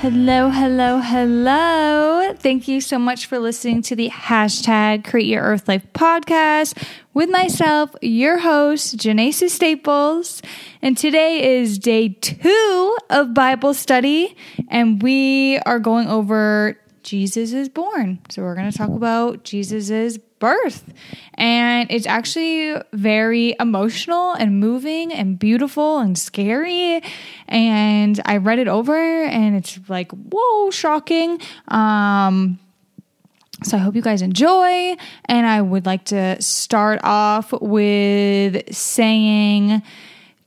Hello, hello, hello. Thank you so much for listening to the hashtag Create Your Earth Life podcast with myself, your host, Janaisa Staples. And today is day two of Bible study, and we are going over Jesus is born. So we're going to talk about Jesus's birth. And it's actually very emotional and moving and beautiful and scary. And I read it over and it's like, whoa, shocking. Um, so I hope you guys enjoy. And I would like to start off with saying,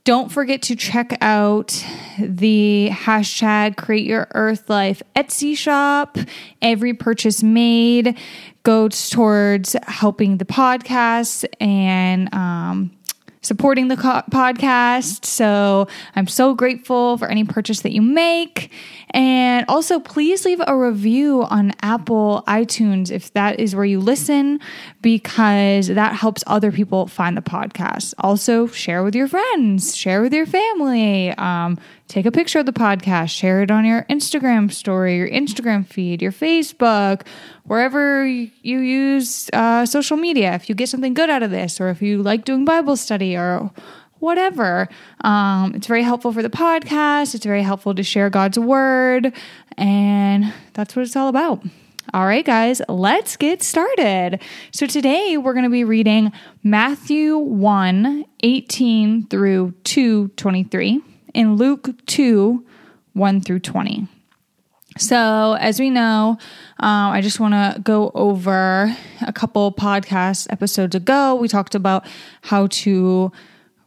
don't forget to check out the hashtag create your earth life Etsy shop. Every purchase made goes towards helping the podcast and um, supporting the co- podcast. So I'm so grateful for any purchase that you make. And also, please leave a review on Apple iTunes if that is where you listen, because that helps other people find the podcast. Also, share with your friends, share with your family. Um, take a picture of the podcast, share it on your Instagram story, your Instagram feed, your Facebook, wherever you use uh, social media. If you get something good out of this, or if you like doing Bible study, or whatever. Um, it's very helpful for the podcast. It's very helpful to share God's word. And that's what it's all about. All right, guys, let's get started. So today we're going to be reading Matthew 1 18 through 2 23 and Luke 2 1 through 20. So, as we know, um, I just want to go over a couple podcast episodes ago. We talked about how to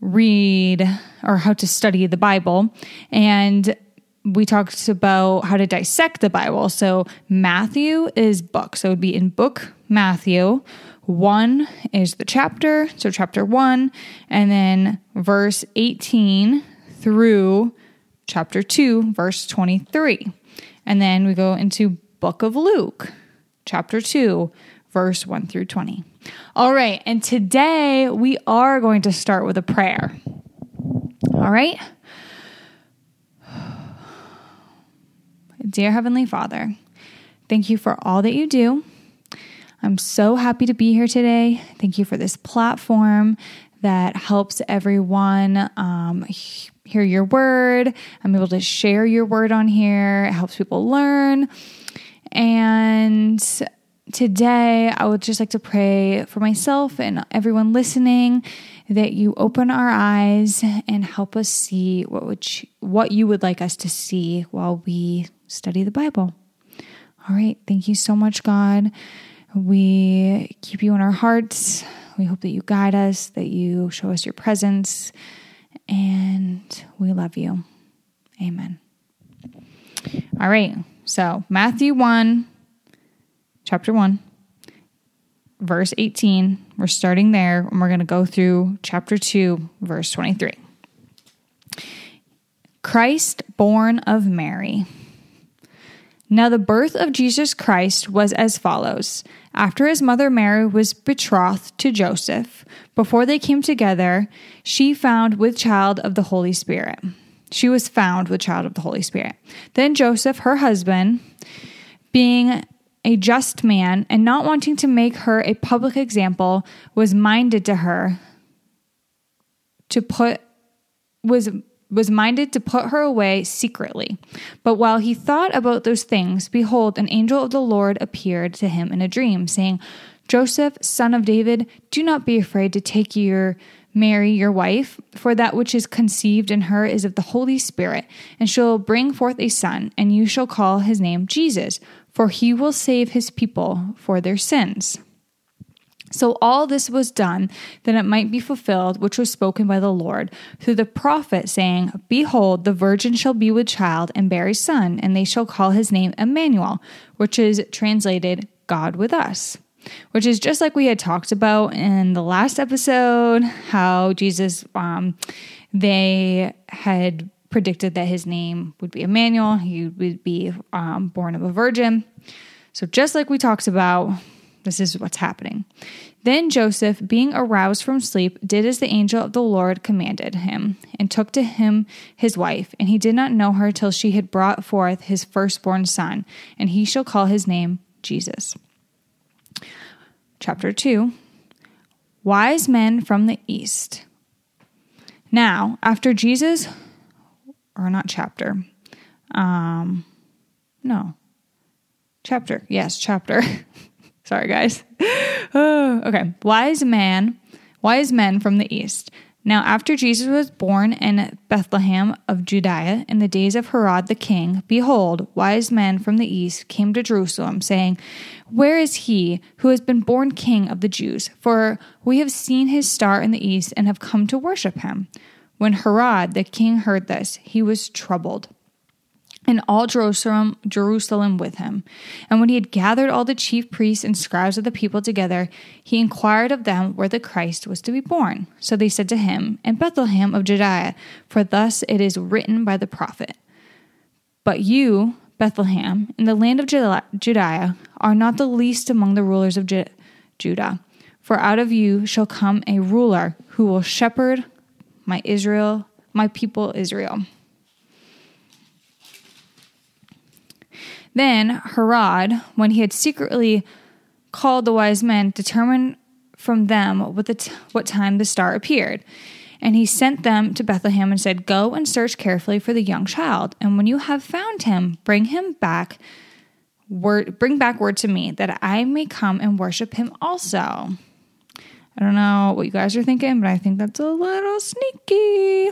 read or how to study the Bible. And we talked about how to dissect the Bible. So Matthew is book. So it would be in book Matthew. One is the chapter, so chapter one, and then verse 18 through chapter 2, verse 23. And then we go into book of Luke, chapter 2, verse 1 through 20. All right, and today we are going to start with a prayer. All right? Dear Heavenly Father, thank you for all that you do. I'm so happy to be here today. Thank you for this platform that helps everyone um, hear your word. I'm able to share your word on here. It helps people learn. And today I would just like to pray for myself and everyone listening that you open our eyes and help us see what would you, what you would like us to see while we study the Bible. All right, thank you so much God. We keep you in our hearts. We hope that you guide us, that you show us your presence, and we love you. Amen. All right. So, Matthew 1 chapter 1, verse 18. We're starting there and we're going to go through chapter 2, verse 23. Christ born of Mary. Now, the birth of Jesus Christ was as follows. After his mother Mary was betrothed to Joseph, before they came together, she found with child of the Holy Spirit. She was found with child of the Holy Spirit. Then Joseph, her husband, being a just man, and not wanting to make her a public example, was minded to her to put was was minded to put her away secretly. But while he thought about those things, behold, an angel of the Lord appeared to him in a dream, saying, Joseph, son of David, do not be afraid to take your Mary, your wife, for that which is conceived in her is of the Holy Spirit, and she'll bring forth a son, and you shall call his name Jesus, for he will save his people for their sins. So all this was done that it might be fulfilled, which was spoken by the Lord through the prophet, saying, Behold, the virgin shall be with child and bear a son, and they shall call his name Emmanuel, which is translated God with us. Which is just like we had talked about in the last episode, how Jesus, um, they had predicted that his name would be Emmanuel. He would be um, born of a virgin. So, just like we talked about, This is what's happening. Then Joseph, being aroused from sleep, did as the angel of the Lord commanded him, and took to him his wife. And he did not know her till she had brought forth his firstborn son, and he shall call his name Jesus. Chapter 2 Wise men from the east. Now, after Jesus, or not chapter, um, no, chapter, yes, chapter. Sorry, guys. oh, okay. Wise man, wise men from the east. Now, after Jesus was born in Bethlehem of Judea in the days of Herod the king, behold, wise men from the east came to Jerusalem, saying, Where is he who has been born king of the Jews? For we have seen his star in the east and have come to worship him. When Herod the king heard this, he was troubled and all Jerusalem, Jerusalem with him. And when he had gathered all the chief priests and scribes of the people together, he inquired of them where the Christ was to be born. So they said to him, In Bethlehem of Judea, for thus it is written by the prophet. But you, Bethlehem, in the land of Judea, are not the least among the rulers of Judah. For out of you shall come a ruler who will shepherd my Israel, my people Israel. Then Herod, when he had secretly called the wise men, determined from them what, the t- what time the star appeared. And he sent them to Bethlehem and said, Go and search carefully for the young child. And when you have found him, bring him back. Word, bring back word to me that I may come and worship him also. I don't know what you guys are thinking, but I think that's a little sneaky.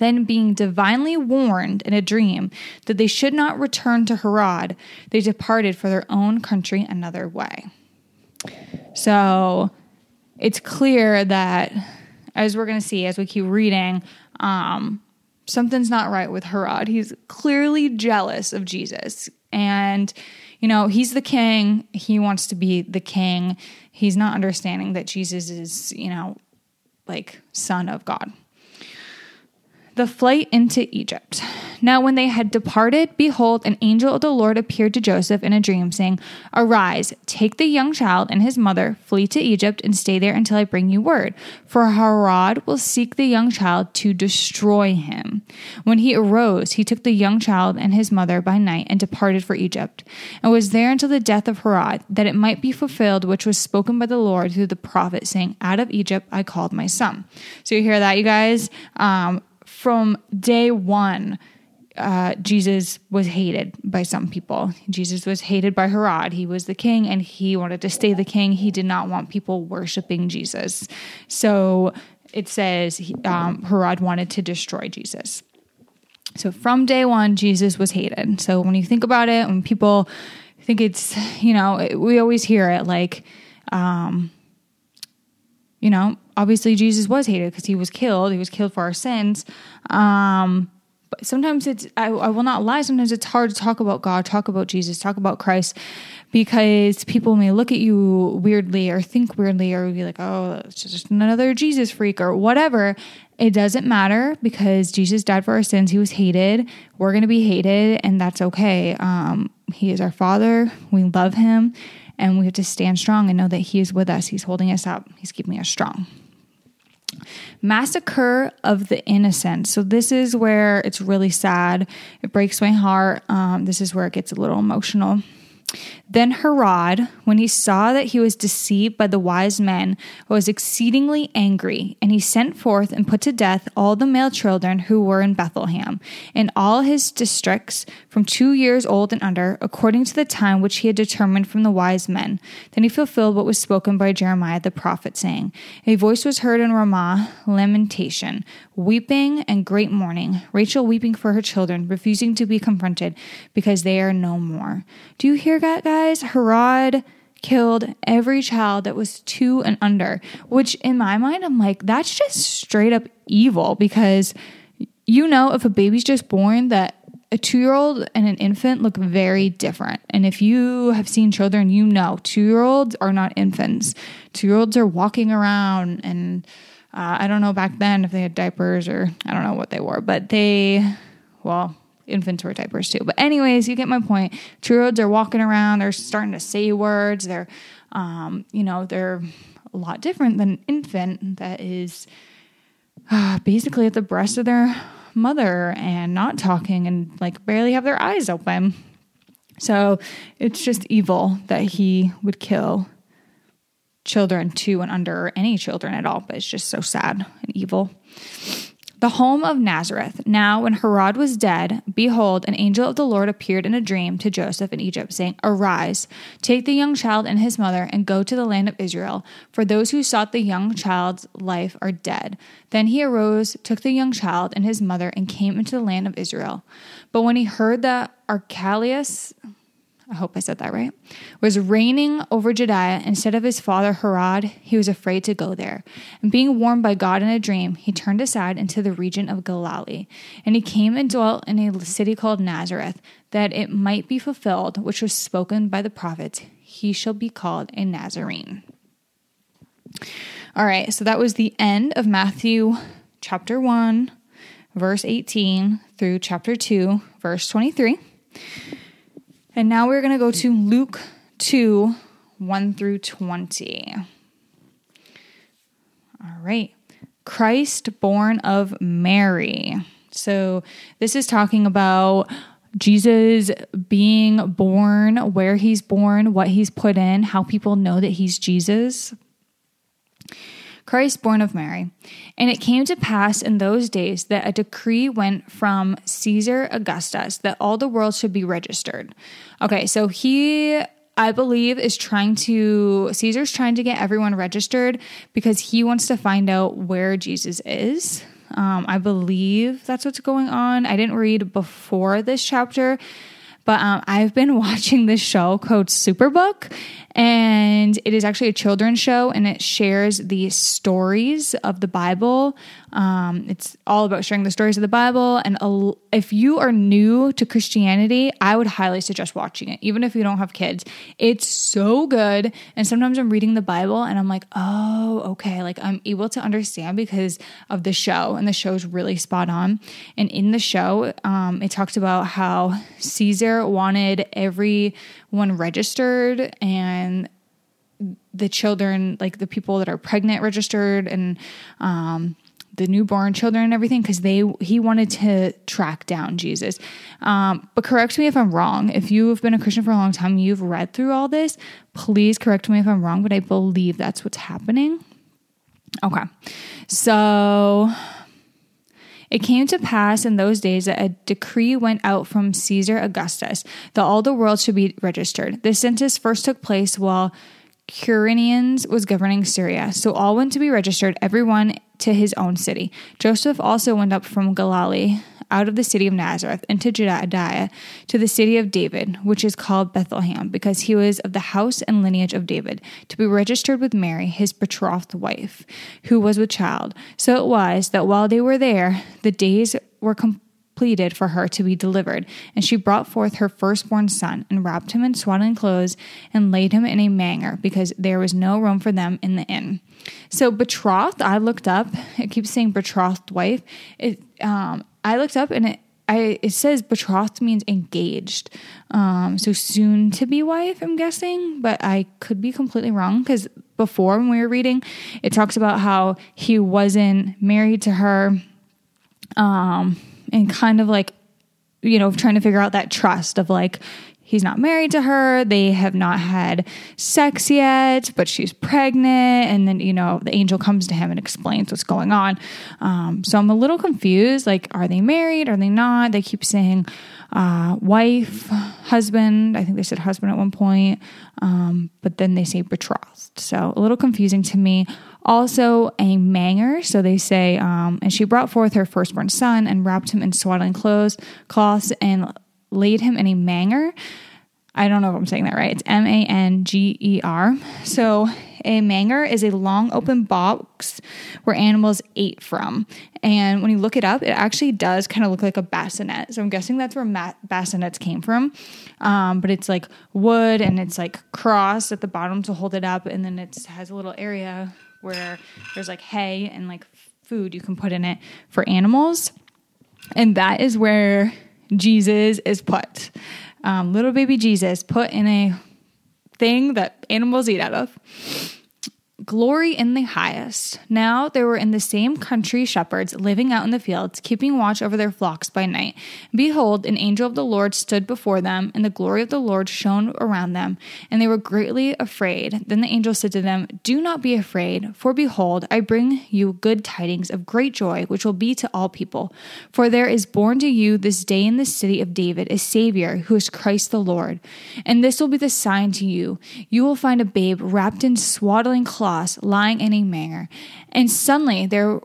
then, being divinely warned in a dream that they should not return to Herod, they departed for their own country another way. So it's clear that, as we're going to see as we keep reading, um, something's not right with Herod. He's clearly jealous of Jesus. And, you know, he's the king. He wants to be the king. He's not understanding that Jesus is, you know, like son of God the flight into Egypt. Now, when they had departed, behold, an angel of the Lord appeared to Joseph in a dream, saying, Arise, take the young child and his mother, flee to Egypt, and stay there until I bring you word. For Herod will seek the young child to destroy him. When he arose, he took the young child and his mother by night and departed for Egypt, and was there until the death of Herod, that it might be fulfilled which was spoken by the Lord through the prophet, saying, Out of Egypt I called my son. So you hear that, you guys? Um, from day one, uh, Jesus was hated by some people. Jesus was hated by Herod. He was the king and he wanted to stay the king. He did not want people worshiping Jesus. So it says um, Herod wanted to destroy Jesus. So from day one, Jesus was hated. So when you think about it, when people think it's, you know, we always hear it like, um, you know, obviously Jesus was hated because he was killed. He was killed for our sins. Um, but sometimes it's, I, I, will not lie, sometimes it's hard to talk about God, talk about Jesus, talk about Christ because people may look at you weirdly or think weirdly or be like, oh, it's just another Jesus freak or whatever. It doesn't matter because Jesus died for our sins. He was hated. We're going to be hated, and that's okay. Um, he is our Father. We love him and we have to stand strong and know that He is with us. He's holding us up, He's keeping us strong. Massacre of the Innocent. So, this is where it's really sad. It breaks my heart. Um, this is where it gets a little emotional. Then Herod, when he saw that he was deceived by the wise men, was exceedingly angry, and he sent forth and put to death all the male children who were in Bethlehem, in all his districts, from two years old and under, according to the time which he had determined from the wise men. Then he fulfilled what was spoken by Jeremiah the prophet, saying, A voice was heard in Ramah, lamentation, weeping and great mourning, Rachel weeping for her children, refusing to be confronted, because they are no more. Do you hear that, guys? Herod killed every child that was two and under, which in my mind, I'm like, that's just straight up evil because you know, if a baby's just born, that a two year old and an infant look very different. And if you have seen children, you know two year olds are not infants. Two year olds are walking around, and uh, I don't know back then if they had diapers or I don't know what they wore, but they, well, infants wear diapers too. But, anyways, you get my point. Two year olds are walking around, they're starting to say words, they're, um, you know, they're a lot different than an infant that is uh, basically at the breast of their mother and not talking and like barely have their eyes open. So it's just evil that he would kill children two and under, any children at all, but it's just so sad and evil. The home of Nazareth. Now, when Herod was dead, behold, an angel of the Lord appeared in a dream to Joseph in Egypt, saying, Arise, take the young child and his mother, and go to the land of Israel, for those who sought the young child's life are dead. Then he arose, took the young child and his mother, and came into the land of Israel. But when he heard that Archelaus, I hope I said that right, was reigning over Judea instead of his father Herod, he was afraid to go there. And being warned by God in a dream, he turned aside into the region of Galilee. And he came and dwelt in a city called Nazareth, that it might be fulfilled, which was spoken by the prophets, he shall be called a Nazarene. All right, so that was the end of Matthew chapter 1, verse 18 through chapter 2, verse 23. And now we're going to go to Luke 2 1 through 20. All right. Christ born of Mary. So this is talking about Jesus being born, where he's born, what he's put in, how people know that he's Jesus. Christ born of Mary. And it came to pass in those days that a decree went from Caesar Augustus that all the world should be registered. Okay, so he I believe is trying to Caesar's trying to get everyone registered because he wants to find out where Jesus is. Um, I believe that's what's going on. I didn't read before this chapter, but um, I've been watching this show called Superbook, and it is actually a children's show and it shares the stories of the Bible. Um, it's all about sharing the stories of the Bible. And a, if you are new to Christianity, I would highly suggest watching it, even if you don't have kids. It's so good. And sometimes I'm reading the Bible and I'm like, oh, okay. Like I'm able to understand because of the show. And the show is really spot on. And in the show, um, it talks about how Caesar wanted everyone registered and the children, like the people that are pregnant, registered, and um, the newborn children and everything, because they he wanted to track down Jesus. Um, but correct me if I'm wrong. If you have been a Christian for a long time, you've read through all this. Please correct me if I'm wrong, but I believe that's what's happening. Okay, so it came to pass in those days that a decree went out from Caesar Augustus that all the world should be registered. This census first took place while Quirinius was governing Syria. So all went to be registered, everyone to his own city. Joseph also went up from Galilee out of the city of Nazareth into Judea to the city of David, which is called Bethlehem, because he was of the house and lineage of David, to be registered with Mary, his betrothed wife, who was with child. So it was that while they were there, the days were completed for her to be delivered. And she brought forth her firstborn son, and wrapped him in swaddling clothes, and laid him in a manger, because there was no room for them in the inn. So betrothed, I looked up. It keeps saying betrothed wife. It um, I looked up and it I it says betrothed means engaged. Um, so soon to be wife, I'm guessing, but I could be completely wrong because before when we were reading, it talks about how he wasn't married to her, um, and kind of like, you know, trying to figure out that trust of like, he's not married to her. They have not had sex yet, but she's pregnant. And then, you know, the angel comes to him and explains what's going on. Um, so I'm a little confused. Like, are they married? Are they not? They keep saying uh, wife, husband. I think they said husband at one point, um, but then they say betrothed. So a little confusing to me. Also, a manger. So they say, um, and she brought forth her firstborn son and wrapped him in swaddling clothes, cloths, and laid him in a manger. I don't know if I'm saying that right. It's M A N G E R. So a manger is a long open box where animals ate from. And when you look it up, it actually does kind of look like a bassinet. So I'm guessing that's where ma- bassinets came from. Um, but it's like wood and it's like crossed at the bottom to hold it up. And then it has a little area where there's like hay and like food you can put in it for animals. And that is where Jesus is put. Um, little baby Jesus put in a thing that animals eat out of. Glory in the highest. Now there were in the same country shepherds living out in the fields, keeping watch over their flocks by night. Behold, an angel of the Lord stood before them, and the glory of the Lord shone around them, and they were greatly afraid. Then the angel said to them, Do not be afraid, for behold, I bring you good tidings of great joy, which will be to all people. For there is born to you this day in the city of David a Savior, who is Christ the Lord. And this will be the sign to you you will find a babe wrapped in swaddling cloths lying in a manger. And suddenly there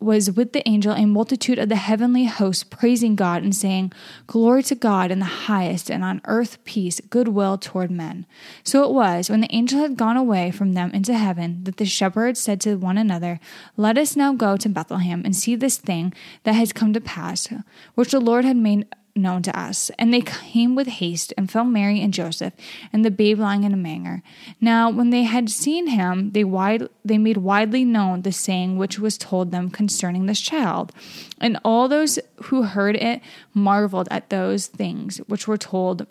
was with the angel a multitude of the heavenly host praising God and saying, Glory to God in the highest, and on earth peace, goodwill toward men. So it was, when the angel had gone away from them into heaven, that the shepherds said to one another, Let us now go to Bethlehem and see this thing that has come to pass, which the Lord had made known to us. And they came with haste and found Mary and Joseph and the babe lying in a manger. Now, when they had seen him, they wide they made widely known the saying which was told them concerning this child. And all those who heard it marveled at those things which were told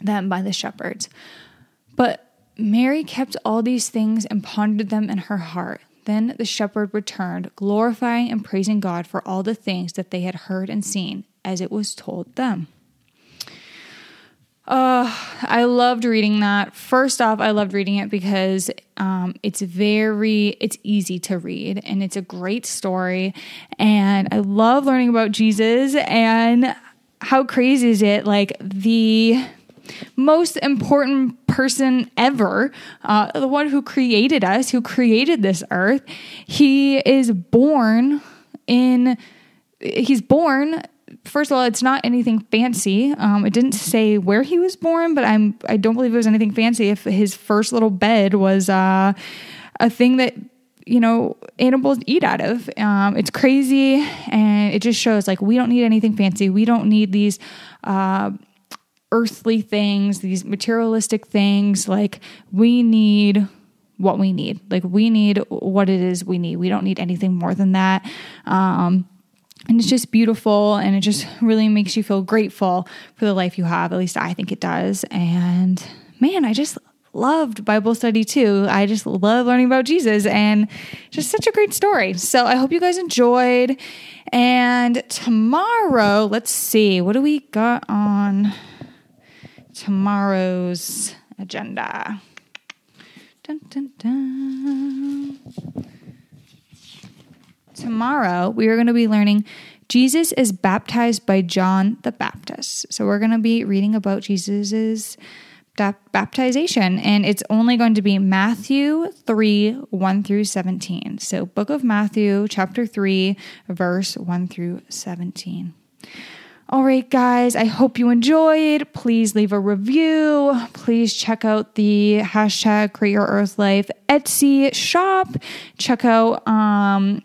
them by the shepherds. But Mary kept all these things and pondered them in her heart. Then the shepherd returned, glorifying and praising God for all the things that they had heard and seen as it was told them. Uh, I loved reading that. First off, I loved reading it because um, it's very, it's easy to read and it's a great story. And I love learning about Jesus and how crazy is it? Like the most important person ever, uh, the one who created us, who created this earth, he is born in, he's born first of all, it's not anything fancy. Um, it didn't say where he was born, but I'm I don't believe it was anything fancy. If his first little bed was uh, a thing that you know animals eat out of, um, it's crazy, and it just shows like we don't need anything fancy. We don't need these. Uh, earthly things these materialistic things like we need what we need like we need what it is we need we don't need anything more than that um, and it's just beautiful and it just really makes you feel grateful for the life you have. At least I think it does. And man, I just loved Bible study too. I just love learning about Jesus and just such a great story. So I hope you guys enjoyed. And tomorrow, let's see, what do we got on tomorrow's agenda? Dun, dun, dun. Tomorrow, we are going to be learning Jesus is baptized by John the Baptist. So, we're going to be reading about Jesus's baptization, and it's only going to be Matthew 3 1 through 17. So, Book of Matthew, chapter 3, verse 1 through 17. All right, guys, I hope you enjoyed. Please leave a review. Please check out the hashtag Create Your Earth Life Etsy shop. Check out um,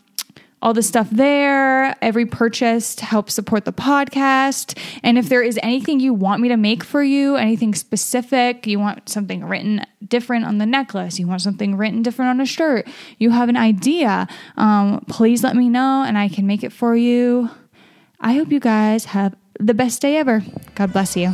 all the stuff there. Every purchase to help support the podcast. And if there is anything you want me to make for you, anything specific, you want something written different on the necklace, you want something written different on a shirt, you have an idea, um, please let me know and I can make it for you. I hope you guys have the best day ever. God bless you.